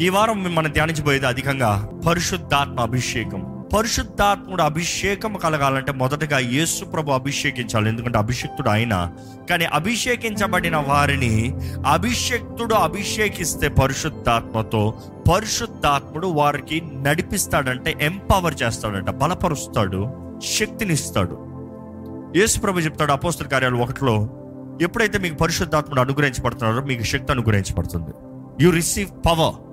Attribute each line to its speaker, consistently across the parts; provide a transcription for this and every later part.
Speaker 1: ఈ వారం మనం ధ్యానించబోయేది అధికంగా పరిశుద్ధాత్మ అభిషేకం. పరిశుద్ధాత్ముడు అభిషేకం కలగాలంటే మొదటగా యేసు ప్రభు అభిషేకించాలి. ఎందుకంటే అభిషేక్తుడు ఆయన. కానీ అభిషేకించబడిన వారిని అభిషేక్తుడు అభిషేకిస్తే పరిశుద్ధాత్మతో పరిశుద్ధాత్ముడు వారికి నడిపిస్తాడంటే ఎంపవర్ చేస్తాడంట బలపరుస్తాడు శక్తినిస్తాడు. యేసు ప్రభు చెప్తాడు అపోస్తుల కార్యాలు ఒకటిలో ఎప్పుడైతే మీకు పరిశుద్ధాత్ముడు అనుగ్రహించబడుతున్నారో మీకు శక్తి అనుగ్రహించబడుతుంది. You receive power.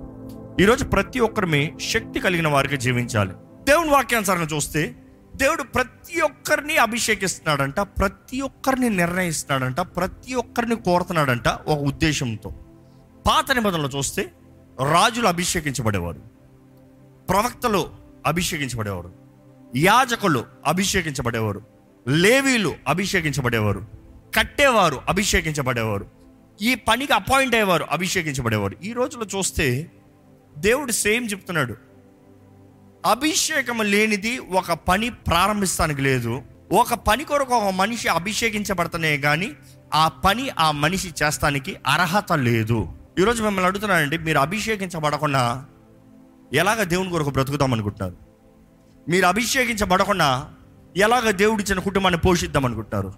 Speaker 1: ఈరోజు ప్రతి ఒక్కరిని శక్తి కలిగిన వారికి జీవించాలి. దేవుని వాక్యానుసారంగా చూస్తే దేవుడు ప్రతి ఒక్కరిని అభిషేకిస్తున్నాడంట ప్రతి ఒక్కరిని నిర్ణయిస్తున్నాడంట ప్రతి ఒక్కరిని కోరుతున్నాడంట ఒక ఉద్దేశంతో. పాత నిబంధనలు చూస్తే రాజులు అభిషేకించబడేవారు ప్రవక్తలు అభిషేకించబడేవారు యాజకులు అభిషేకించబడేవారు లేవీలు అభిషేకించబడేవారు కట్టేవారు అభిషేకించబడేవారు ఈ పనికి అపాయింట్ అయ్యేవారు అభిషేకించబడేవారు. ఈ రోజులో చూస్తే దేవుడు సేమ్ చెప్తున్నాడు. అభిషేకం లేనిది ఒక పని ప్రారంభిస్తానికి లేదు. ఒక పని కొరకు ఒక మనిషి అభిషేకించబడతనే కానీ ఆ పని ఆ మనిషి చేస్తానికి అర్హత లేదు. ఈరోజు మిమ్మల్ని అడుగుతున్నానండి మీరు అభిషేకించబడకుండా ఎలాగ దేవుని కొరకు బ్రతుకుతాం అనుకుంటున్నారు? మీరు అభిషేకించబడకుండా ఎలాగ దేవుడిచ్చిన కుటుంబాన్ని పోషిద్దాం అనుకుంటున్నారు?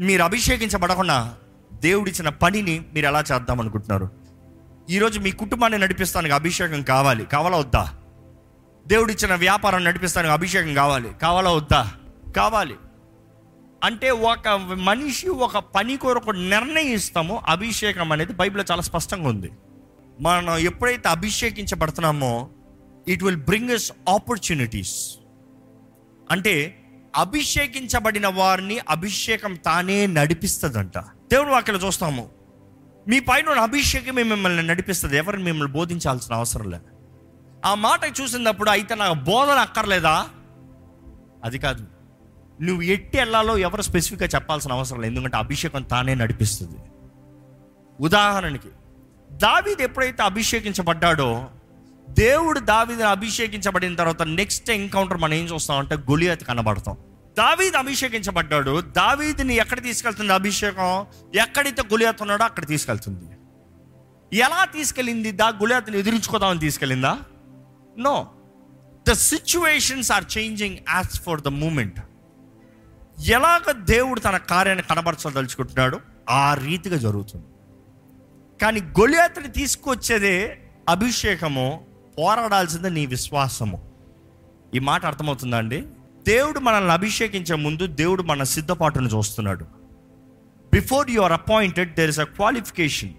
Speaker 1: మీరు అభిషేకించబడకుండా దేవుడిచ్చిన పనిని మీరు ఎలా చేద్దాం అనుకుంటున్నారు? ఈరోజు మీ కుటుంబాన్ని నడిపిస్తానికి అభిషేకం కావాలి. కావాలా వద్దా? దేవుడిచ్చిన వ్యాపారం నడిపిస్తానికి అభిషేకం కావాలి. కావాలా వద్దా? కావాలి. అంటే ఒక మనిషి ఒక పని కొరకు నిర్ణయిస్తామో అభిషేకం అనేది బైబిల్లో చాలా స్పష్టంగా ఉంది. మనం ఎప్పుడైతే అభిషేకించబడుతున్నామో it will bring us opportunities అంటే అభిషేకించబడిన వారిని అభిషేకం తానే నడిపిస్తుందంట. దేవుడు వాక్యలో చూస్తాము. మీ పైన అభిషేకమే మిమ్మల్ని నడిపిస్తుంది. ఎవరిని మిమ్మల్ని బోధించాల్సిన అవసరం లేదు. ఆ మాట చూసినప్పుడు అయితే నాకు బోధన అక్కర్లేదా? అది కాదు. నువ్వు ఎట్టి వెళ్ళాలో ఎవరు స్పెసిఫిక్గా చెప్పాల్సిన అవసరం లేదు. ఎందుకంటే అభిషేకం తానే నడిపిస్తుంది. ఉదాహరణకి దావీది ఎప్పుడైతే అభిషేకించబడ్డాడో దేవుడు దావీదిని అభిషేకించబడిన తర్వాత నెక్స్ట్ ఎన్కౌంటర్ మనం ఏం చూస్తామంటే గొలియత్ కనబడతాం. దావీద్ అభిషేకించబడ్డాడు. దావీదిని ఎక్కడ తీసుకెళ్తుంది అభిషేకం? ఎక్కడైతే గొలియత్ ఉన్నాడో అక్కడ తీసుకెళ్తుంది. ఎలా తీసుకెళ్ళింది? దా గుళాతని ఎదిరించుకోదామని తీసుకెళ్ళిందా? No the situations are changing as per the moment ఎలాగ దేవుడు తన కార్యాన్ని కనబరచదలుచుకుంటున్నాడు? ఆ రీతిగా జరుగుతుంది. కానీ గొలియాతని తీసుకొచ్చేదే అభిషేకము పోరాడాల్సిందే నీ విశ్వాసము. ఈ మాట అర్థమవుతుందా అండి? దేవుడు మనల్ని అభిషేకించే ముందు దేవుడు మన సిద్ధపాటును చూస్తున్నాడు. Before you are appointed there is a qualification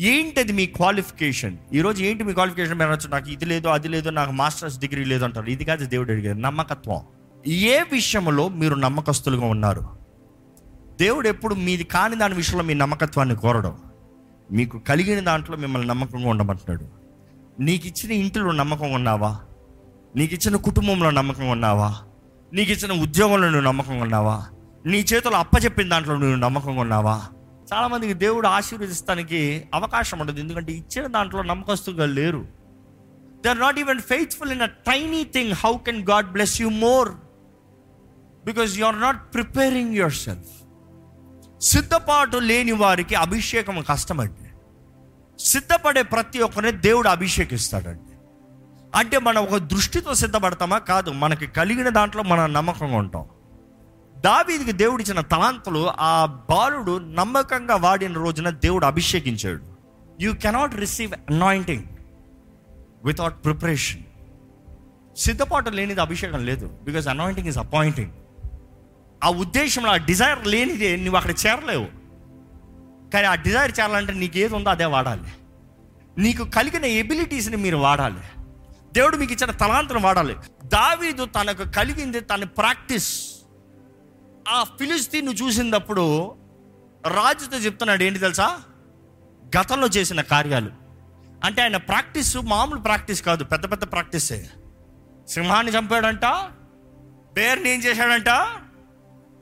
Speaker 1: ఏంటది మీ క్వాలిఫికేషన్ ఈరోజు ఏంటి మీ క్వాలిఫికేషన్ మీరు నాకు ఇది లేదు అది లేదు నాకు మాస్టర్స్ డిగ్రీ లేదు అంటారు. ఇది కాదు దేవుడు అడిగారు నమ్మకత్వం. ఏ విషయంలో మీరు నమ్మకస్తులుగా ఉన్నారు? దేవుడు ఎప్పుడు మీది కాని దాని విషయంలో మీ నమ్మకత్వాన్ని కోరడం. మీకు కలిగిన దాంట్లో మిమ్మల్ని నమ్మకంగా ఉండమంటున్నాడు. నీకు ఇచ్చిన ఇంటిలో నమ్మకం ఉన్నావా? నీకు ఇచ్చిన కుటుంబంలో నమ్మకం ఉన్నావా? నీకు ఇచ్చిన ఉద్యోగంలో నువ్వు నమ్మకంగా ఉన్నావా? నీ చేతిలో అప్పచెప్పిన దాంట్లో నువ్వు నమ్మకంగా ఉన్నావా? చాలామందికి దేవుడు ఆశీర్వదిస్తానికి అవకాశం ఉండదు. ఎందుకంటే ఇచ్చిన దాంట్లో నమ్మకస్తుగా లేరు. They are not even faithful in a tiny thing how can God bless you more because you are not preparing yourself సిద్ధపాటు లేని వారికి అభిషేకం కష్టమండి. సిద్ధపడే ప్రతి ఒక్కరిని దేవుడు అభిషేకిస్తాడండి. అంటే మనం ఒక దృష్టితో సిద్ధపడతామా? కాదు మనకి కలిగిన దాంట్లో మనం నమ్మకంగా ఉంటాం. దావీదికి దేవుడిచ్చిన తలాంతులు ఆ బాలుడు నమ్మకంగా వాడిన రోజున దేవుడు అభిషేకించాడు. You cannot receive anointing without preparation సిద్ధపాటు లేనిది అభిషేకం లేదు బికాజ్ అనాయింటింగ్ ఇస్ అపాయింటింగ్ ఆ ఉద్దేశంలో ఆ డిజైర్ లేనిదే నువ్వు అక్కడ చేరలేవు. కానీ ఆ డిజైర్ చేరాలంటే నీకు ఏది ఉందో అదే వాడాలి. నీకు కలిగిన ఎబిలిటీస్ని మీరు వాడాలి. దేవుడు మీకు ఇచ్చిన తలాంతరం వాడాలి. దావీదు తనకు కలిగింది తన ప్రాక్టీస్. ఆ ఫిలిస్తీన్ చూసినప్పుడు రాజుతో చెప్తున్నాడు ఏంటి తెలుసా? గతంలో చేసిన కార్యాలు. అంటే ఆయన ప్రాక్టీస్ మామూలు ప్రాక్టీస్ కాదు పెద్ద పెద్ద ప్రాక్టీసే. సింహాన్ని చంపాడంట బేర్ని ఏం చేశాడంట?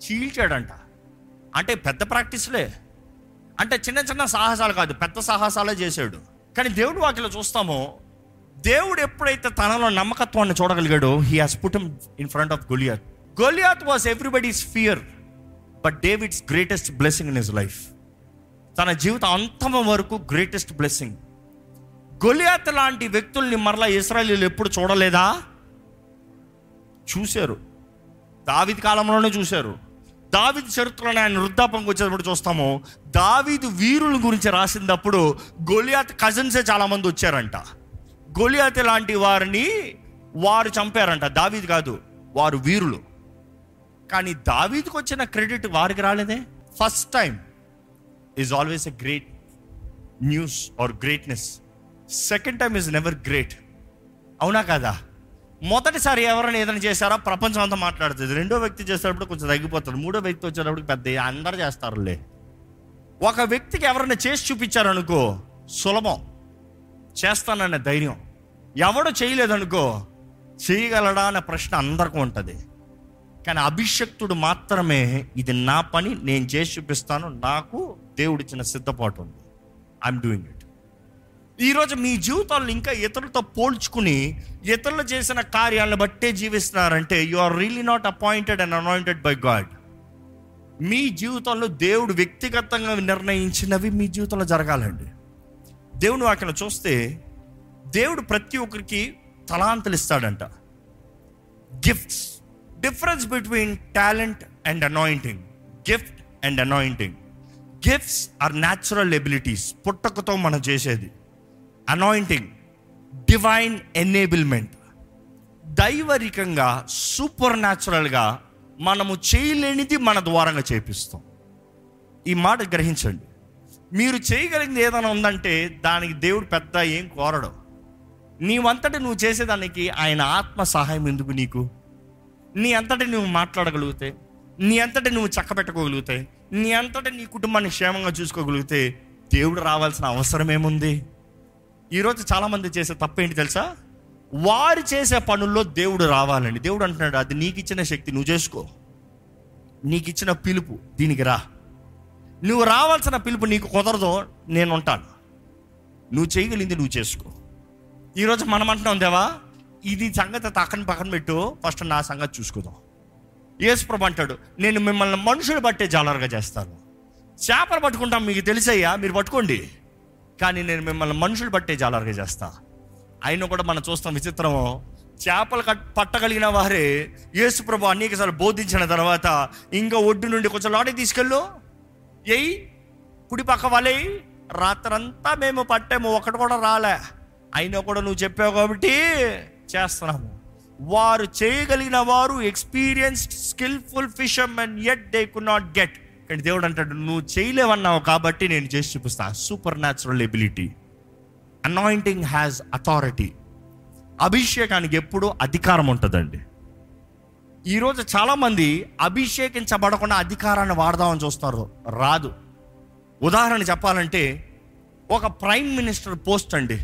Speaker 1: చీల్చాడంట. అంటే పెద్ద ప్రాక్టీస్లే. అంటే చిన్న చిన్న సాహసాలు కాదు పెద్ద సాహసాలే చేశాడు. కానీ దేవుడు వాక్యలో చూస్తామో దేవుడు ఎప్పుడైతే తనలో నమ్మకత్వాన్ని చూడగలిగాడో he has put in front of Goliath Goliath was everybody's fear but David's greatest blessing in his life తన జీవితం అంతమ వరకు గ్రేటెస్ట్ బ్లెస్సింగ్ గొలియాత్ లాంటి వ్యక్తుల్ని మరలా ఇస్రాయలీలు ఎప్పుడు చూడలేదా? చూశారు. దావిద్ కాలంలోనే చూశారు. దావిద్ చరిత్రలో ఆయన వృద్ధాపంకి వచ్చేటప్పుడు చూస్తాము. దావిద్ వీరుల గురించి రాసినప్పుడు గొలియాత్ కజిన్సే చాలా మంది వచ్చారంట. గొలియాత్ లాంటి వారిని వారు చంపారంట. దావీది కాదు వారు వీరులు. కానీ దావీదికి వచ్చిన క్రెడిట్ వారికి రాలేదే? First time is always a great news or greatness second time is never great అవునా కదా? మొదటిసారి ఎవరైనా ఏదైనా చేశారా? ప్రపంచం అంతా మాట్లాడుతుంది. రెండో వ్యక్తి చేసేటప్పుడు కొంచెం తగ్గిపోతుంది మూడో వ్యక్తి వచ్చేటప్పుడు పెద్ద అందరు చేస్తారులే. ఒక వ్యక్తికి ఎవరైనా చేసి చూపించారనుకో సులభం. చేస్తాననే ధైర్యం. ఎవడు చేయలేదనుకో చేయగలడా అనే ప్రశ్న అందరికీ ఉంటుంది. కానీ అభిషక్తుడు మాత్రమే ఇది నా పని నేను చేసి చూపిస్తాను నాకు దేవుడిచ్చిన సిద్ధపాటు ఉంది. ఐఎమ్ డూయింగ్ ఇట్ ఈరోజు మీ జీవితాలను ఇంకా ఇతరులతో పోల్చుకుని ఇతరులు చేసిన కార్యాలను బట్టే జీవిస్తున్నారంటే you are really not appointed and anointed by God మీ జీవితంలో దేవుడు వ్యక్తిగతంగా నిర్ణయించినవి మీ జీవితంలో జరగాలండి. దేవుని వాక్యం చూస్తే దేవుడు ప్రతి ఒక్కరికి తలాంతలు ఇస్తాడంట. Gifts difference between talent and anointing gift and anointing gifts are natural abilities పుట్టకతో మనం చేసేది. అనాయింటింగ్ డివైన్ ఎనేబుల్మెంట్ దైవరికంగా సూపర్ న్యాచురల్గా మనము చేయలేనిది మన ద్వారంగా చేపిస్తాం. ఈ మాట గ్రహించండి. మీరు చేయగలిగింది ఏదైనా ఉందంటే దానికి దేవుడు పెద్ద ఏం కోరడు. నీవంతటి నువ్వు చేసేదానికి ఆయన ఆత్మ సహాయం ఎందుకు నీకు? నీ అంతటి నువ్వు మాట్లాడగలిగితే నీ అంతటి నువ్వు చక్కబెట్టుకోగలిగితే నీ అంతటి నీ కుటుంబాన్ని క్షేమంగా చూసుకోగలిగితే దేవుడు రావాల్సిన అవసరం ఏముంది? ఈరోజు చాలామంది చేసే తప్పేంటి తెలుసా? వారు చేసే పనుల్లో దేవుడు రావాలండి. దేవుడు అంటున్నాడు అది నీకు ఇచ్చిన శక్తి నువ్వు చేసుకో. నీకు ఇచ్చిన పిలుపు దీనికి రా. నువ్వు రావాల్సిన పిలుపు నీకు కుదరదో నేను ఉంటాను నువ్వు చేయగలిగింది నువ్వు చేసుకో. ఈరోజు మనం అంటున్నాం దేవా ఇది సంగతి తక్కన పక్కన పెట్టు ఫస్ట్ నా సంగతి చూసుకుందాం. యేసుప్రభు అంటాడు నేను మిమ్మల్ని మనుషులు బట్టే జాలరుగా చేస్తాను. చేపలు పట్టుకుంటాం మీకు తెలిసయ్యా మీరు పట్టుకోండి. కానీ నేను మిమ్మల్ని మనుషులు బట్టే జాలరుగా చేస్తా. అయినా కూడా మనం చూస్తాం విచిత్రము చేపలు కట్ పట్టగలిగిన వారే యేసుప్రభు అనేకసార్లు బోధించిన తర్వాత ఇంకా ఒడ్డు నుండి కొంచెం లోనికి తీసుకెళ్ళు. ఎయి కుడిపక్క వాళ్ళే రాత్రంతా మేము పట్టాము ఒకటి కూడా రాలే. అయినా కూడా నువ్వు చెప్పావు కాబట్టి చేస్తున్నాము. వారు చేయగలిగిన వారు experienced skilful fishermen at they could not get కానీ దేవుడు అంటాడు నువ్వు చేయలేవన్నావు కాబట్టి నేను చేసి చూపిస్తా. Supernatural ability anointing has authority అభిషేకానికి ఎప్పుడూ అధికారం ఉంటుందండి. ఈరోజు చాలామంది అభిషేకించబడకుండా అధికారాన్ని వాడదామని చూస్తారు. రాదు. ఉదాహరణ చెప్పాలంటే ఒక ప్రైమ్ మినిస్టర్ పోస్ట్ అండి.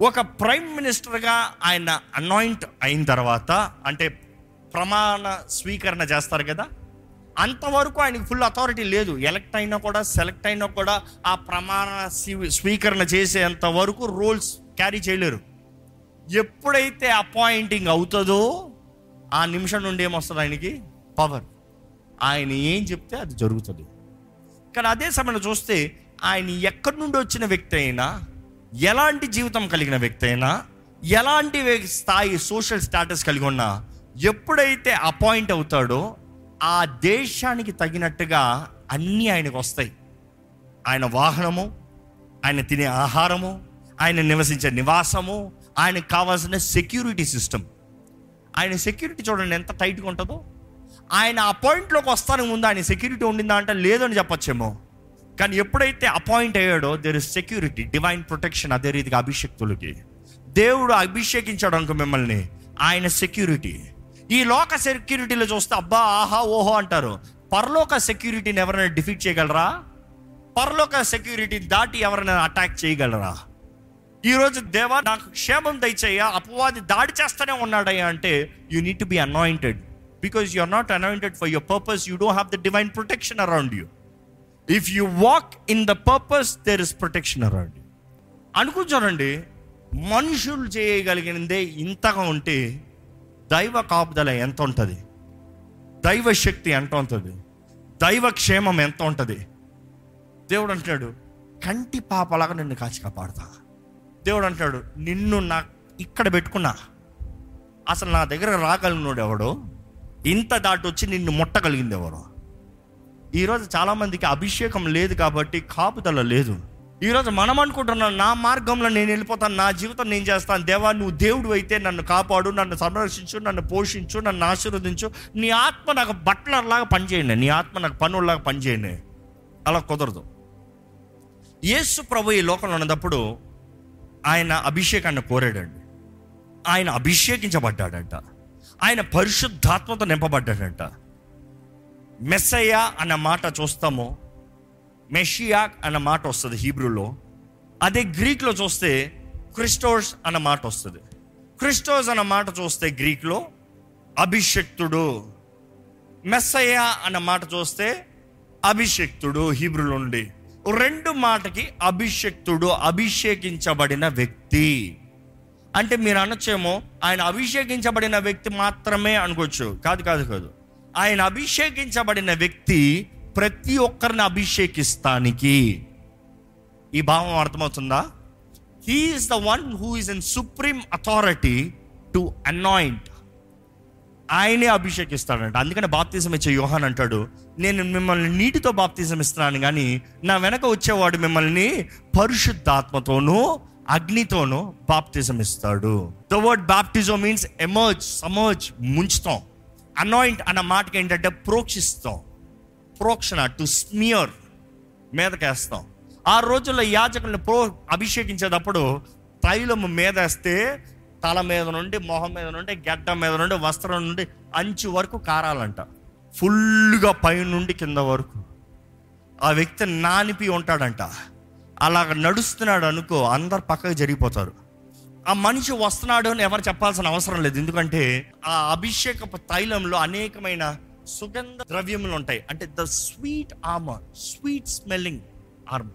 Speaker 1: ఒక ప్రైమ్ మినిస్టర్గా ఆయన అనాయింట్ అయిన తర్వాత అంటే ప్రమాణ స్వీకరణ చేస్తారు కదా అంతవరకు ఆయనకి ఫుల్ అథారిటీ లేదు. ఎలక్ట్ అయినా కూడా సెలెక్ట్ అయినా కూడా ఆ ప్రమాణ స్వీకరణ చేసేంత వరకు రోల్స్ క్యారీ చేయలేరు. ఎప్పుడైతే అపాయింటింగ్ అవుతుందో ఆ నిమిషం నుండి ఏమొస్తుంది ఆయనకి? పవర్ ఆయన ఏం చెప్తే అది జరుగుతుంది. కానీ అదే సమయంలో చూస్తే ఆయన ఎక్కడి నుండి వచ్చిన వ్యక్తి అయినా ఎలాంటి జీవితం కలిగిన వ్యక్తి అయినా ఎలాంటి స్థాయి సోషల్ స్టాటస్ కలిగి ఉన్నా ఎప్పుడైతే అపాయింట్ అవుతాడో ఆ దేశానికి తగినట్టుగా అన్నీ ఆయనకు వస్తాయి. ఆయన వాహనము ఆయన తినే ఆహారము ఆయన నివసించే నివాసము ఆయనకు కావాల్సిన సెక్యూరిటీ సిస్టమ్ ఆయన సెక్యూరిటీ చూడండి ఎంత టైట్గా ఉంటుందో. ఆయన అపాయింట్లోకి వస్తానికి ముందు ఆయన సెక్యూరిటీ ఉండిందా అంటే లేదని చెప్పొచ్చేమో. కానీ ఎప్పుడైతే appoint అయ్యాడో there is security divine protection అదే రీతిగా అభిషక్తులకి. దేవుడు అభిషేకించాడు అనుకో మిమ్మల్ని ఆయన సెక్యూరిటీ ఈ లోక సెక్యూరిటీలో చూస్తే అబ్బా ఆహా ఓహో అంటారు. పరలోక సెక్యూరిటీని ఎవరైనా డిఫీట్ చేయగలరా? పరలోక సెక్యూరిటీ దాటి ఎవరైనా అటాక్ చేయగలరా? ఈరోజు దేవా నాకు క్షేమం దయచేయ అపవాది దాడి చేస్తూనే ఉన్నాడయ్యా అంటే you need to be anointed because you are not anointed for your purpose you don't have the divine protection around you if you walk in the purpose there is protection around you అనుకుంటానండి మనుషులు చేయగలిగినదే ఇంతగా ఉంటే దైవ కాపుదల ఎంత ఉంటుంది? దైవ శక్తి ఎంత ఉంటుంది? దైవ క్షేమం ఎంత ఉంటుంది? దేవుడు అంటున్నాడు కంటి పాపలాగా నిన్ను కాచి కాపాడుతా. దేవుడు అంటాడు నిన్ను నా ఇక్కడ పెట్టుకున్నా. అసలు నా దగ్గర రాగలిగినోడు ఎవడు? ఇంత దాటి వచ్చి నిన్ను ముట్టగలిగింది ఎవరు? ఈరోజు చాలామందికి అభిషేకం లేదు కాబట్టి కాపుదల లేదు. ఈరోజు మనం అనుకుంటున్నాం నా మార్గంలో నేను వెళ్ళిపోతాను నా జీవితం నేను చేస్తాను. దేవా నువ్వు దేవుడు అయితే నన్ను కాపాడు నన్ను సంరక్షించు నన్ను పోషించు నన్ను ఆశీర్వదించు. నీ ఆత్మ నాకు బట్టలలాగా పనిచేయండి. నీ ఆత్మ నాకు పనుల్లాగా పనిచేయండి. అలా కుదరదు. యేసు ప్రభు ఈ లోకంలో ఉన్నప్పుడు ఆయన అభిషేకాన్ని కోరాడండి. ఆయన అభిషేకించబడ్డాడంట. ఆయన పరిశుద్ధాత్మతో నింపబడ్డాడంట. మెస్సయ్య అన్న మాట చూస్తాము. మెషియా అన్న మాట వస్తుంది హీబ్రూలో. అదే గ్రీక్లో చూస్తే క్రిస్టోస్ అన్న మాట వస్తుంది. క్రిస్టోస్ అన్న మాట చూస్తే గ్రీక్లో అభిషక్తుడు. మెస్సయ్య అన్న మాట చూస్తే అభిషక్తుడు హీబ్రూలో నుండి. రెండు మాటకి అభిషక్తుడు అభిషేకించబడిన వ్యక్తి. అంటే మీరు అనొచ్చేమో ఆయన అభిషేకించబడిన వ్యక్తి మాత్రమే అనుకోవచ్చు. కాదు కాదు కాదు. ఆయన అభిషేకించబడిన వ్యక్తి ప్రతి ఒక్కరిని అభిషేకిస్తానికి. ఈ భావం అర్థమవుతుందా? He is the one who is in supreme authority to anoint ఆయనే అభిషేకిస్తాడంట. అందుకని బాప్తిజం ఇచ్చే యోహాన్ అంటాడు నేను మిమ్మల్ని నీటితో బాప్తిజం ఇస్తున్నాను కానీ నా వెనక వచ్చేవాడు మిమ్మల్ని పరిశుద్ధాత్మతోనూ అగ్నితోనూ బాప్తిజం ఇస్తాడు. The word baptism means emerge submerge ముంచుతాం. Anoint అన్న మాటకి ఏంటంటే ప్రోక్షిస్తాం. ప్రోక్షణ టు స్మియర్ మీదకేస్తాం. ఆ రోజుల్లో యాజకులను ప్రో అభిషేకించేటప్పుడు తైలము మీదేస్తే తల మీద నుండి మొహం మీద నుండి గడ్డ మీద నుండి వస్త్రం నుండి అంచు వరకు కారాలంట. ఫుల్గా పై నుండి కింద వరకు. ఆ వ్యక్తి నానిపి ఉంటాడంట. అలాగ నడుస్తున్నాడు అనుకో అందరు పక్కకు జరిగిపోతారు. ఆ మనిషి వస్తున్నాడు అని ఎవరు చెప్పాల్సిన అవసరం లేదు. ఎందుకంటే ఆ అభిషేకపు తైలంలో అనేకమైన సుగంధ ద్రవ్యములు ఉంటాయి. అంటే the sweet aroma sweet smelling aroma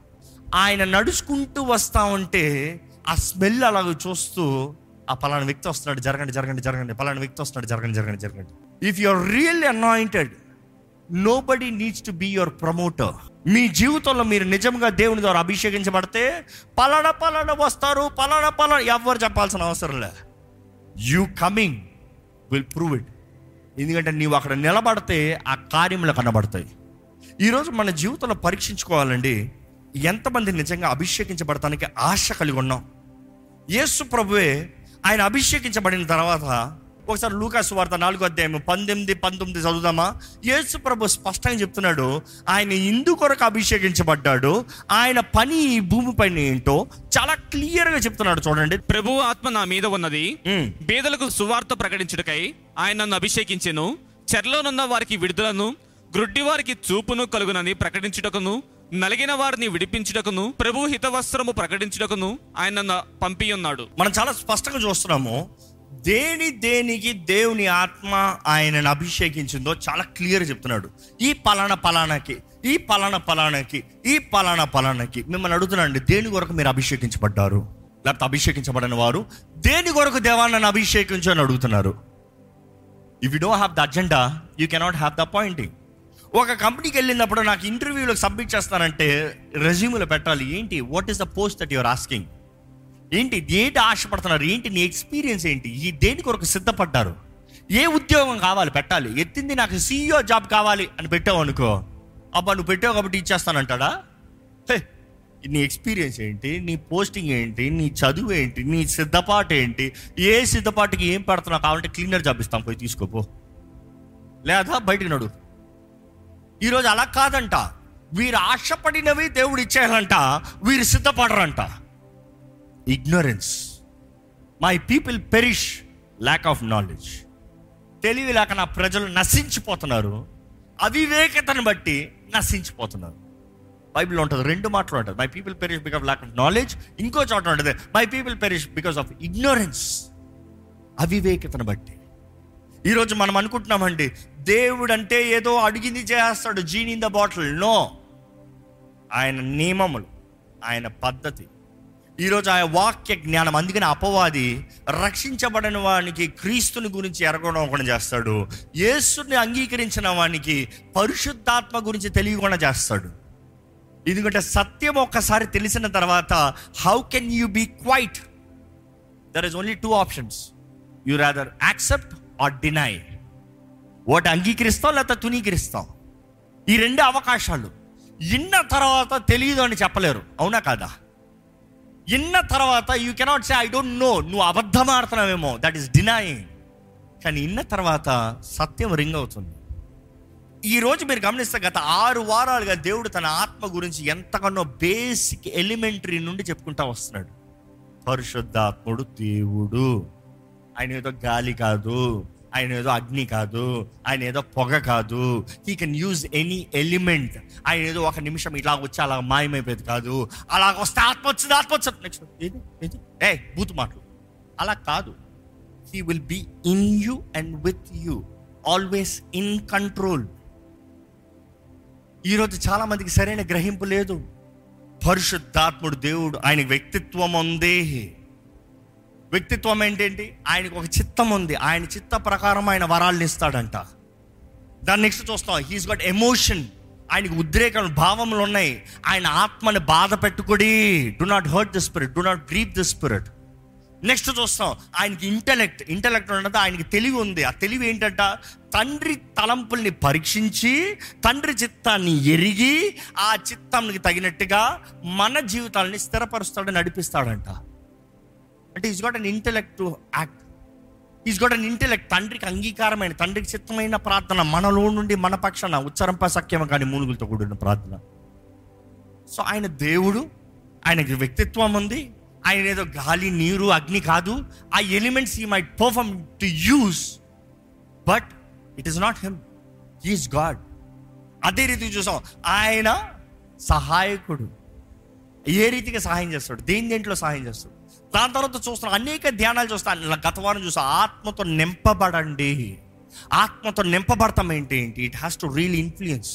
Speaker 1: ఆయన నడుచుకుంటూ వస్తా ఉంటే ఆ స్మెల్ అలాగ చూస్తూ ఆ పలానా వ్యక్తి వస్తున్నాడు జరగండి జరగండి జరగండి. పలానా వ్యక్తి వస్తున్నాడు జరగండి జరగండి జరగండి. If you are really anointed nobody needs to be your promoter మీ జీవితంలో మీరు నిజంగా దేవుని ద్వారా అభిషేకించబడితే పలానా పలానా వస్తారు పలానా పలానా ఎవరు చెప్పాల్సిన అవసరం లే you coming will prove it ఎందుకంటే నీవు అక్కడ నిలబడితే ఆ కార్యములు కనబడతాయి. ఈరోజు మన జీవితంలో పరీక్షించుకోవాలండి ఎంతమంది నిజంగా అభిషేకించబడటానికి ఆశ కలిగి ఉన్నాం? యేసు ప్రభువే ఆయన అభిషేకించబడిన తర్వాత ఒకసారి లూకాసు వార్త నాలుగో అధ్యాయం పంతొమ్మిది పంతొమ్మిది చదువుదామా? యేసు ప్రభు స్పష్టంగా చెప్తున్నాడు ఆయన ఇందు కొరకు అభిషేకించబడ్డాడు ఆయన పని ఈ భూమిపైన ఏంటో చాలా క్లియర్గా చెప్తున్నాడు చూడండి.
Speaker 2: ప్రభు ఆత్మ నా మీద ఉన్నది. బేదలకు సువార్త ప్రకటించుటకై ఆయన నన్ను అభిషేకించెను. చెరలోనున్న వారికి విడుదలను గ్రుడ్డి వారికి చూపును కలుగునని ప్రకటించుటకును నలిగిన వారిని విడిపించుటకును ప్రభు హితవస్త్రము ప్రకటించుటకును ఆయన పంపి ఉన్నాడు.
Speaker 1: మనం చాలా స్పష్టంగా చూస్తున్నాము దేని దేనికి దేవుని ఆత్మ ఆయనను అభిషేకించిందో చాలా క్లియర్ చెప్తున్నాడు. ఈ పలానా పలానాకి ఈ పలానా పలానాకి ఈ పలానా పలానాకి మిమ్మల్ని అడుగుతున్నాండి దేని కొరకు మీరు అభిషేకించబడ్డారు? లేకపోతే అభిషేకించబడిన వారు దేని కొరకు దేవాన్ని అభిషేకించు అని అడుగుతున్నారు? If you don't have the agenda you cannot have the pointing ఒక కంపెనీకి వెళ్ళినప్పుడు నాకు ఇంటర్వ్యూలో సబ్మిట్ చేస్తానంటే రెజ్యూమ్లో పెట్టాలి. ఏంటి? What is the post that you're asking ఏంటి? ఏంటి ఆశపడుతున్నారు? ఏంటి నీ ఎక్స్పీరియన్స్ ఏంటి? ఈ దేని కొరకు సిద్ధపడ్డారు? ఏ ఉద్యోగం కావాలి? పెట్టాలి. ఎత్తింది నాకు సీఈఓ జాబ్ కావాలి అని పెట్టావు అనుకో. అబ్బా నువ్వు పెట్టావు కాబట్టి ఇచ్చేస్తానంటాడా? హే, నీ ఎక్స్పీరియన్స్ ఏంటి? నీ పోస్టింగ్ ఏంటి? నీ చదువు ఏంటి? నీ సిద్ధపాటు ఏంటి? ఏ సిద్ధపాటుకి ఏం పెడుతున్నావు కావాలంటే క్లీనర్ జాబ్ ఇస్తాం. పోయి తీసుకోపో లేదా బయటికి నడు. ఈరోజు అలా కాదంట. వీరు ఆశపడినవి దేవుడు ఇచ్చేయాలంట. వీరు సిద్ధపడరంట. Ignorance my people perish lack of knowledge తెలివి లేక నా ప్రజలు నశించిపోతున్నారు. అవివేకతను బట్టి నశించిపోతున్నారు. బైబిల్ ఉంటుంది రెండు మాటలు ఉంటుంది. My people perish because lack of knowledge ఇంకో చోట ఉంటుంది my people perish because of ignorance అవివేకతను బట్టి. ఈరోజు మనం అనుకుంటున్నామండి దేవుడు అంటే ఏదో అడిగింది చేస్తాడు genie in the bottle. No. ఆయన నియమములు ఆయన పద్ధతి. ఈరోజు ఆయన వాక్య జ్ఞానం అందుకని అపవాది రక్షించబడిన వానికి క్రీస్తుని గురించి ఎరగడం చేస్తాడు. యేసుని అంగీకరించిన వానికి పరిశుద్ధాత్మ గురించి తెలియకుండా చేస్తాడు. ఎందుకంటే సత్యం ఒక్కసారి తెలిసిన తర్వాత how can you be quiet there is only two options you rather accept or deny ఒకటి అంగీకరిస్తాం లేకపోతే తునీకరిస్తాం ఈ రెండు అవకాశాలు. ఇన్న తర్వాత తెలియదు అని చెప్పలేరు. అవునా కాదా? ఇన్న తర్వాత you cannot say I don't know నువ్వు అబద్ధం ఆడుతున్నావేమో. దట్ ఈస్ డినాయింగ్ కానీ ఇన్న తర్వాత సత్యం రింగ్ అవుతుంది. ఈ రోజు మీరు గమనిస్తే గత ఆరు వారాలుగా దేవుడు తన ఆత్మ గురించి ఎంతగానో బేసిక్ ఎలిమెంటరీ నుండి చెప్పుకుంటా వస్తున్నాడు. పరిశుద్ధాత్ముడు దేవుడు. ఆయన ఏదో గాలి కాదు. ఆయన ఏదో అగ్ని కాదు ఆయన ఏదో పొగ కాదు he can use any element ఆయన ఏదో ఒక నిమిషం ఇలా వచ్చి అలా మాయమైపోయేది కాదు. అలా వస్తే ఆత్మ వచ్చింది ఆత్మ వచ్చింది నెక్స్ట్ ఏది ఏది? ఏ బూత్ మాటలు. అలా కాదు. He will be in you and with you always in control ఈరోజు చాలా మందికి సరైన గ్రహింపు లేదు. పరిశుద్ధాత్ముడు దేవుడు ఆయన వ్యక్తిత్వం ఉందే. వ్యక్తిత్వం ఏంటంటి? ఆయనకు ఒక చిత్తం ఉంది. ఆయన చిత్త ప్రకారం ఆయన వరాలను ఇస్తాడంట. దాన్ని నెక్స్ట్ చూస్తాం. హీస్ గట్ ఎమోషన్ ఆయనకు ఉద్రేకం భావములు ఉన్నాయి. ఆయన ఆత్మని బాధ పెట్టుకుడి. Do not hurt the spirit do not grieve the spirit next చూస్తాం. ఆయనకి ఇంటలెక్ట్ ఇంటలెక్ట్ ఉండదు ఆయనకి తెలివి ఉంది. ఆ తెలివి ఏంటంట? తండ్రి తలంపుల్ని పరీక్షించి తండ్రి చిత్తాన్ని ఎరిగి ఆ చిత్తానికి తగినట్టుగా మన జీవితాలని స్థిరపరుస్తాడు నడిపిస్తాడంట. అంటే is God an intellect to act is God an intellect తండ్రికి అంగీకారమైన తండ్రికి చిత్తమైన ప్రార్థన మనలో నుండి మన పక్షాన ఉచ్చరంప సఖ్యమ కానీ మూలుగులతో కూడిన ప్రార్థన. సో ఆయన దేవుడు ఆయనకి వ్యక్తిత్వం ఉంది ఆయన ఏదో గాలి నీరు అగ్ని కాదు ఆ ఎలిమెంట్స్ ఈ might perform to use but it is not him is God అదే రీతికి చూసాం ఆయన సహాయకుడు. ఏ రీతిగా సహాయం చేస్తాడు? దేని దేంట్లో సహాయం చేస్తాడు? దాని తర్వాత చూస్తున్న అనేక ధ్యానాలు చూస్తాను గత వారం చూసా ఆత్మతో నింపబడండి. ఆత్మతో నింపబడతాం ఏంటి? ఏంటి? It has to real influence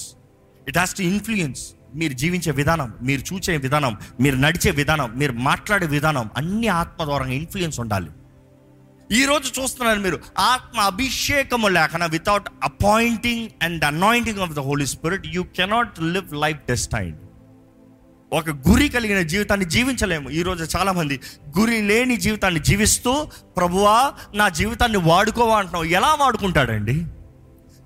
Speaker 1: it has to influence మీరు జీవించే విధానం మీరు చూచే విధానం మీరు నడిచే విధానం మీరు మాట్లాడే విధానం అన్ని ఆత్మ ద్వారా ఇన్ఫ్లుయెన్స్ ఉండాలి. ఈరోజు చూస్తున్నారు మీరు ఆత్మ అభిషేకము లేకన without appointing and anointing of the Holy Spirit you cannot live life destine ఒక గురి కలిగిన జీవితాన్ని జీవించలేము. ఈరోజు చాలామంది గురి లేని జీవితాన్ని జీవిస్తూ ప్రభువా నా జీవితాన్ని వాడుకోవా అంటున్నావు. ఎలా వాడుకుంటాడండి?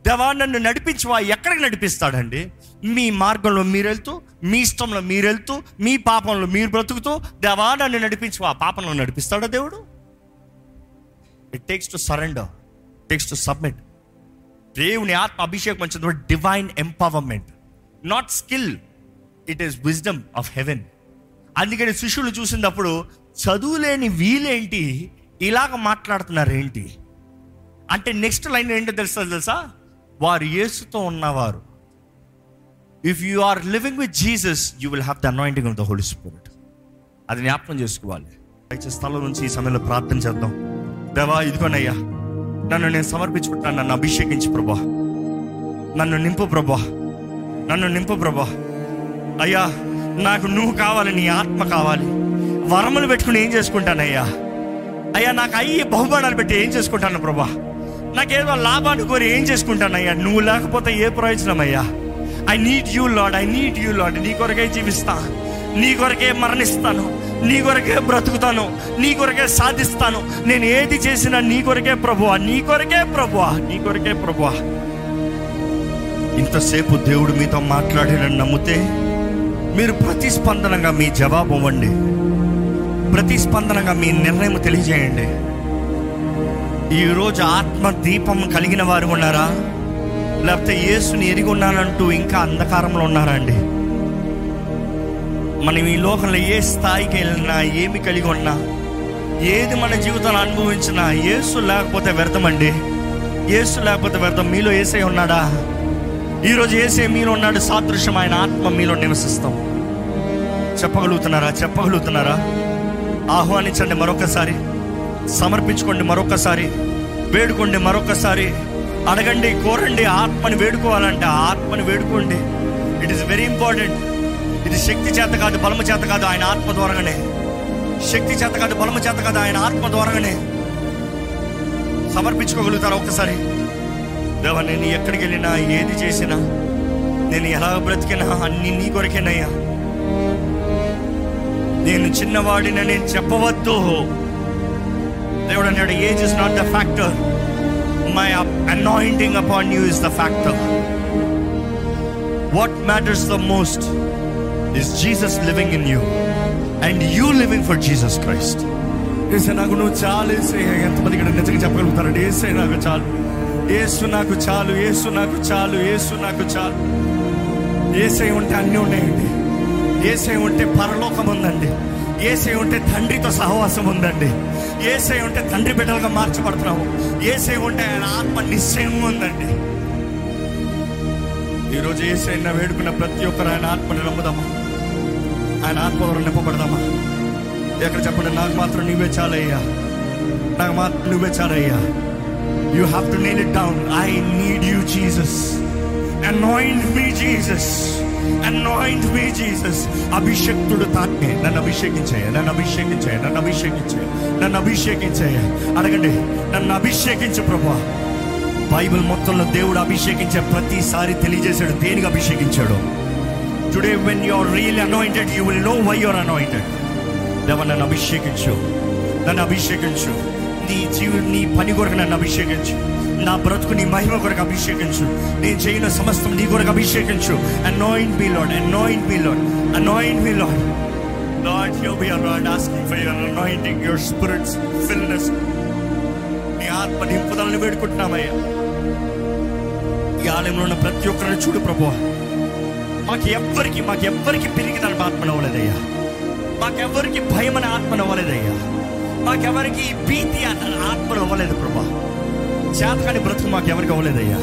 Speaker 1: దేవా నన్ను నడిపించువా? ఎక్కడికి నడిపిస్తాడండి? మీ మార్గంలో మీరు వెళ్తూ మీ ఇష్టంలో మీరు వెళ్తూ మీ పాపంలో మీరు బ్రతుకుతూ దేవా నన్ను నడిపించువా? పాపంలో నడిపిస్తాడా దేవుడు? It takes to surrender takes to submit దేవుని ఆత్మ అభిషేకం వచ్చిన divine empowerment not skill it is wisdom of heaven అందుకని శిష్యులు చూసినప్పుడు చదువులేని వీలేంటి? ఇలాగ మాట్లాడుతున్నారు ఏంటి అంటే నెక్స్ట్ లైన్ ఏంటో తెలుసా తెలుసా? వారు యేసుతో ఉన్నవారు. If you are living with Jesus you will have the anointing of the Holy Spirit అది జ్ఞాపకం చేసుకోవాలి. అయితే స్థలం నుంచి ఈ సమయంలో ప్రార్థన చేద్దాం. దేవా ఇదిగోనయ్యా నన్ను నేను సమర్పించుకుంటాను నన్ను అభిషేకించి ప్రభా. నన్ను నింపు ప్రభా. నన్ను నింపు ప్రభా. అయ్యా నాకు నువ్వు కావాలి నీ ఆత్మ కావాలి. వరములు పెట్టుకుని ఏం చేసుకుంటానయ్యా? అయ్యా నాకు అయ్యి బహుమానాలు పెట్టి ఏం చేసుకుంటాను ప్రభా? నాకేదో లాభాన్ని కోరి ఏం చేసుకుంటానయ్యా? నువ్వు లేకపోతే ఏ ప్రయోజనం అయ్యా? I need you Lord I need you Lord నీ కొరకే జీవిస్తా. నీ కొరకే మరణిస్తాను. నీ కొరకే బ్రతుకుతాను. నీ కొరకే సాధిస్తాను. నేను ఏది చేసినా నీ కొరకే ప్రభువా. నీ కొరకే ప్రభువా. నీ కొరకే ప్రభువా. ఇంతసేపు దేవుడు మీతో మాట్లాడినని నమ్మితే మీరు ప్రతిస్పందనగా మీ జవాబు ఇవ్వండి. ప్రతిస్పందనగా మీ నిర్ణయం తెలియజేయండి. ఈరోజు ఆత్మ దీపం కలిగిన వారు ఉన్నారా? లేకపోతే యేసుని ఎరిగి ఉన్నానంటూ ఇంకా అంధకారంలో ఉన్నారా అండి? మనం ఈ లోకంలో ఏ స్థాయికి వెళ్ళినా ఏమి కలిగి ఉన్నా ఏది మన జీవితంలో అనుభవించినా యేసు లేకపోతే వ్యర్థమండి యేసు లేకపోతే వ్యర్థం మీలో ఏసై ఉన్నాడా? ఈరోజు ఏసే మీలో ఉన్నాడు సాదృశ్యం. ఆయన ఆత్మ మీలో నివసిస్తాం. చెప్పగలుగుతున్నారా? చెప్పగలుగుతున్నారా? ఆహ్వానించండి మరొకసారి. సమర్పించుకోండి మరొకసారి. వేడుకోండి మరొకసారి. అడగండి కోరండి ఆత్మని వేడుకోవాలంటే ఆత్మని వేడుకోండి. ఇట్ ఈస్ వెరీ ఇంపార్టెంట్ ఇది శక్తి చేత కాదు బలము చేత కాదు ఆయన ఆత్మ ద్వారానే. శక్తి చేత కాదు బలము చేత కాదు ఆయన ఆత్మ ద్వారానే. సమర్పించుకోగలుగుతారా ఒక్కసారి? దేవా నేను ఎక్కడికి వెళ్ళినా ఏది చేసినా నేను ఎలా బ్రతికినా అన్ని నీ కొరకేనయ్యా. నేను చిన్నవాడిని నేను చెప్పవద్దు. దేవుడు అన్నాడు age is not the factor my anointing upon you is the factor what matters the most is Jesus living in you and you living for Jesus Christ ఏసే నాకు నువ్వు చాలు ఏసే ఎంతమంది ఇక్కడ నిజంగా చెప్పగలుగుతారండి ఏసే నాకు చాలు. ఏసు నాకు చాలు ఏసు నాకు చాలు ఏసు నాకు చాలు. ఏసై ఉంటే అన్నీ ఉన్నాయండి. ఏసై ఉంటే పరలోకం ఉందండి. ఏసై ఉంటే తండ్రితో సహవాసం ఉందండి. ఏసై ఉంటే తండ్రి బిడ్డలుగా మార్చబడుతున్నాము. ఏసై ఉంటే ఆయన ఆత్మ నిశ్చయంగా ఉందండి. ఈరోజు ఏసై వేడుకున్న ప్రతి ఒక్కరు ఆయన ఆత్మని నమ్ముదామా? ఆయన ఆత్మ ద్వారా నింపబడదామా? ఎక్కడ చెప్పండి నాకు మాత్రం నువ్వే చాలయ్యా. నాకు మాత్రం నువ్వే చాలయ్యా. You have to nail it down I need you Jesus anoint me Jesus anoint me Jesus అభిషక్తుడు తానే నన్ను అభిషేకించాయ నన్ను అభిషేకించాయ నన్ను అభిషేకించాయ నన్ను అభిషేకించాయ అడగండి. నన్ను అభిషేకించు ప్రభా. బైబిల్ మొత్తంలో దేవుడు అభిషేకించే ప్రతిసారి తెలియజేశాడు. దేనికి అభిషేకించాడు? Today when you are real anointed you will know why your anointed దేవ నన్ను అభిషేకించు. నన్ను అభిషేకించు. నీ జీవుడు నీ పని కొరకు నన్ను అభిషేకించు. నా బ్రతుకు నీ మహిమ కొరకు అభిషేకించు. నేను చేయని సమస్తం నీ కొరకు అభిషేకించు. Anoint me Lord anoint me Lord anoint me Lord Lord you we are Lord asking for your anointing your spirit's fullness నీ ఆత్మ నింపుదలని వేడుకుంటున్నామయ్యా. ఈ ఆలయంలో ఉన్న ప్రతి ఒక్కరిని చూడు ప్రభు మాకు ఎవ్వరికి మాకు ఎవ్వరికి పెరిగిన ఆత్మ నవ్వలేదయ్యా మాకెవ్వరికి భయం అనే ఆత్మ నవ్వలేదయ్యా మాకెవరికి భీతి అనే ఆత్మ అవ్వలేదు ప్రభా. చేతకాని బ్రతుకు మాకెవరికి అవ్వలేదయ్యా.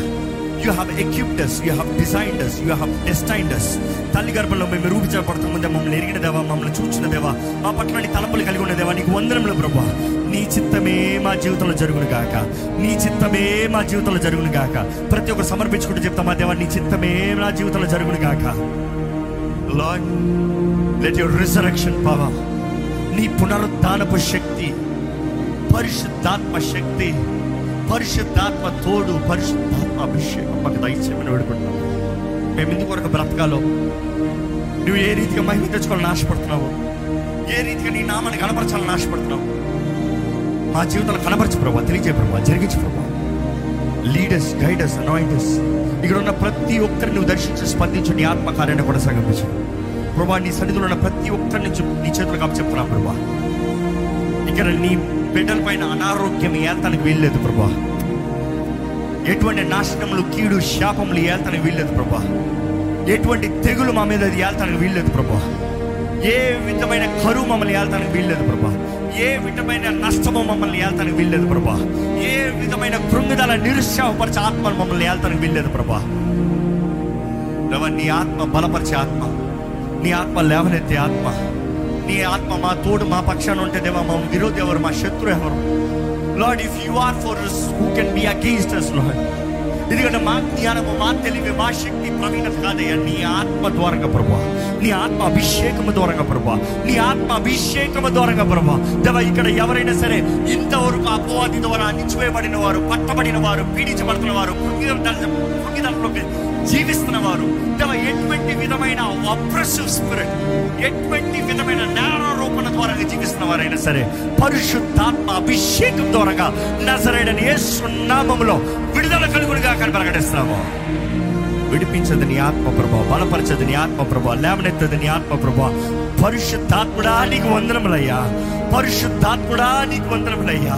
Speaker 1: You have equipped us you have designed us you have destined us తల్లి గర్భంలో మేము రూపించబడతా ముందే మమ్మల్ని ఎరిగిన దేవా మమ్మల్ని చూచిన దేవా మా పట్ల నీ తలపులు కలిగి ఉండేదేవా నీకు వందరంలో ప్రభా. నీ చిత్తమే మా జీవితంలో జరుగును గాక. నీ చిత్తమే మా జీవితంలో జరుగును గాక. ప్రతి ఒక్కరు సమర్పించుకుంటూ చెప్తా మా దేవా నీ చిత్తమే నా జీవితంలో జరుగును గాక. Lord let your resurrection power నీ పునరుద్ధానపు శక్తి పరిశుద్ధాత్మ శక్తి పరిశుద్ధాత్మ తోడు పరిశుద్ధాత్మ అభిషేకం. మాకు దయచేయమని వేడుకుంటున్నాం. మేము ఎందుకు వరకు బ్రతకాలో. నువ్వు ఏ రీతిగా మహిమ తెచ్చుకోవాలని ఆశపడుతున్నావు? ఏ రీతిగా నీ నామాన్ని కనపరచాలని ఆశపడుతున్నావు? మా జీవితంలో కనపరచు ప్రభావ తెలియజే ప్రభావ జరిగించు ప్రభావ లీడర్స్ గైడర్స్ అనాయిడర్స్ ఇక్కడ ఉన్న ప్రతి ఒక్కరిని నువ్వు దర్శించి స్పందించు నీ ఆత్మకార్యాన్ని కూడా సంగమించు ప్రభా నీ సన్నిధిలో ఉన్న ప్రతి ఒక్కరిని నీ చేతులకు కాపు చెప్తున్నా ప్రభా. ఇక్కడ నీ బిడ్డల పైన అనారోగ్యం ఏల్తానికి వీల్లేదు ప్రభా. ఎటువంటి నాశనములు కీడు శాపములు ఏల్తానికి వీల్లేదు ప్రభా. ఎటువంటి తెగులు మా మీద ఏల్తానికి వీల్లేదు ప్రభా. ఏ విధమైన కరువు మమ్మల్ని ఏల్తానికి వీల్లేదు ప్రభా. ఏ విధమైన నష్టము మమ్మల్ని ఏల్తానికి వీల్లేదు ప్రభా. ఏ విధమైన కృంగిదల నిరుత్సాహపరిచే ఆత్మను మమ్మల్ని ఏల్తానికి వీల్లేదు ప్రభా నీ ఆత్మ బలపరిచే ఆత్మ. నీ ఆత్మ లేవనెత్తే ఆత్మ. నీ ఆత్మ మా తోడు మా పక్షాన ఉంటే దేవా మా విరోధి ఎవరు మా శత్రు ఎవరు? Lord if you are for who can be against us Lord ఎందుకంటే మా జ్ఞానము మా తెలివి మా శక్తి ప్రవీణత కాదయ్యా. నీ ఆత్మ ద్వారంగా ప్రభా నీ ఆత్మ అభిషేకము ద్వారంగా ప్రభా నీ ఆత్మ అభిషేకము ద్వారంగా ప్రభా దేవ ఇక్కడ ఎవరైనా సరే ఇంతవరకు అపవాది ద్వారా అణిచివేయబడిన వారు పట్టబడిన వారు పీడించబడుతున్న వారు కృంగిదలలోకి జీవిస్తున్న వారు దేవ ఎటువంటి విధమైన అప్రెసివ్ స్పిరిట్ ఎటువంటి విధమైన నేరారోపణ ద్వారా జీవిస్తున్న వారైనా సరే పరిశుద్ధాత్మ అభిషేకం ద్వారా నజరైన ఏ సున్నామంలో విడుదల కలుగుడుగా కానీ ప్రకటిస్తున్నాము. విడిపించదు నీ ఆత్మ ప్రభా బలపరచదు నీ ఆత్మ ప్రభా లేవనెత్తదు నీ ఆత్మ ప్రభా పరిశుద్ధాత్ముడా నీకు వందనములయ్యా పరిశుద్ధాత్ముడా నీకు వందనములయ్యా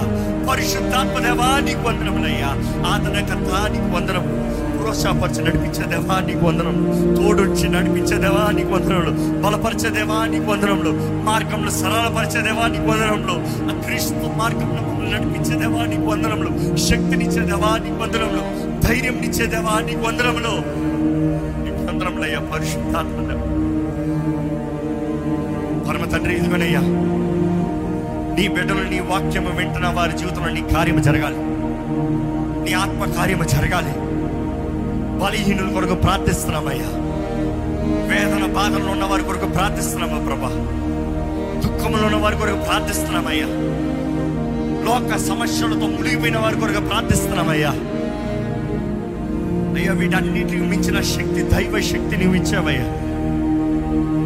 Speaker 1: పరిశుద్ధాత్మ దేవా నీకు వందనములయ్యా ఆదరణకర్త నీకు వందనము ప్రోత్సాహపరిచి నడిపించే దేవా నీకు వందనములు. తోడొచ్చి నడిపించే దేవా నీకు వందనములు. బలపరిచే దేవా నీకు వందనములు. మార్గంలో సరళపరిచే దేవా నీకు వందనములు. ఆ క్రీస్తు మార్గంలో మమ్మల్ని నడిపించే దేవా నీకు వందనములు. శక్తినిచ్చే దేవా నీకు వందనములు. ధైర్యం నిచ్చే దేవా నీకు వందనములు. నీకు వందనములయ్యా పరిశుద్ధాత్మ పరమ తండ్రి ఇదిగోనయ్యా. నీ బిడ్డలు నీ వాక్యము వింటున్న వారి జీవితంలో నీ కార్యము జరగాలి. నీ ఆత్మ కార్యము జరగాలి. బలహీనుల కొరకు ప్రార్థిస్తున్నామయ్యా. వేదన బాధల్లో ఉన్న వారి కొరకు ప్రార్థిస్తున్నామా ప్రభా. దుఃఖంలో ఉన్న వారి కొరకు ప్రార్థిస్తున్నామయ్యా. లోక సమస్యలతో మునిగిపోయిన వారి కొరకు ప్రార్థిస్తున్నామయ్యా. అయ్యా వీటన్నిటికి మించిన శక్తి దైవ శక్తి నువ్వు ఇచ్చావయ్యా.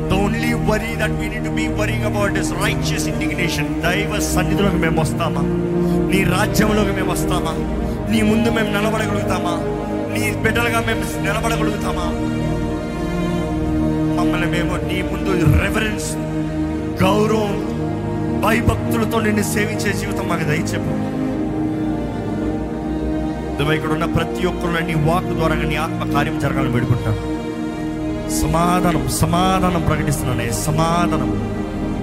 Speaker 1: The only worry that we need to be worrying about is righteous indignation దైవ సన్నిధిలోకి మేము వస్తామా? నీ రాజ్యంలోకి మేము వస్తామా? నీ ముందు మేము నిలబడగలుగుతామా? నీ బిడ్డలుగా మేము నిలబడగలుగుతామా? మమ్మల్ని మేము నీ ముందు రెఫరెన్స్ గౌరవం భయభక్తులతో నిన్ను సేవించే జీవితం మాకు దయచెప్పు ఇక్కడ ఉన్న ప్రతి ఒక్కరు నీ వాక్ ద్వారా నీ ఆత్మ కార్యం జరగాలని వేడుకుంటాను సమాధానం సమాధానం ప్రకటిస్తున్నానే సమాధానం.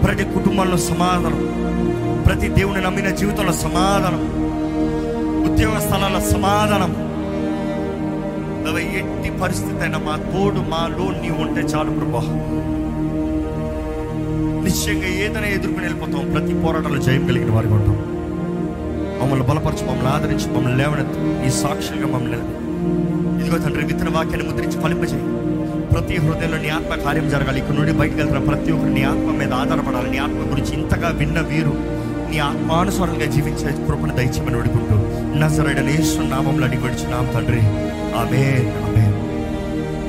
Speaker 1: ప్రతి కుటుంబంలో సమాధానం. ప్రతి దేవుని నమ్మిన జీవితంలో సమాధానం. ఉద్యోగ స్థలాల సమాధానం. దేవా, ఎట్టి పరిస్థితి అయినా మా తోడు మాలో నీవు ఉంటే చాలు ప్రభా. నిశ్చయంగా ఏదైనా ఎదుర్కొని వెళ్ళిపోతాం. ప్రతి పోరాటంలో జయం కలిగిన వారి ఉంటాం. మమ్మల్ని బలపరచు మమ్మల్ని ఆదరించి మమ్మల్ని లేవనెత్తు. ఈ సాక్షులుగా మమ్మల్ని ఇదిగో తండ్రి విత్తన వాక్యాన్ని ముద్రించి ఫలింపజేయి. ప్రతి హృదయంలో నీ ఆత్మ కార్యం జరగాలి. ఇక్కడ నుండి బయటకు వెళ్తున్న ప్రతి ఒక్కరు నీ ఆత్మ మీద ఆధారపడాలి. నీ ఆత్మ గురించి ఇంతగా విన్న వీరు నీ ఆత్మానుసారంగా జీవించే కృపను దయచేయమని వేడుకుంటూ నజరడనేశ్వర నామంలో అడిగి నామ తండ్రి. ఆమె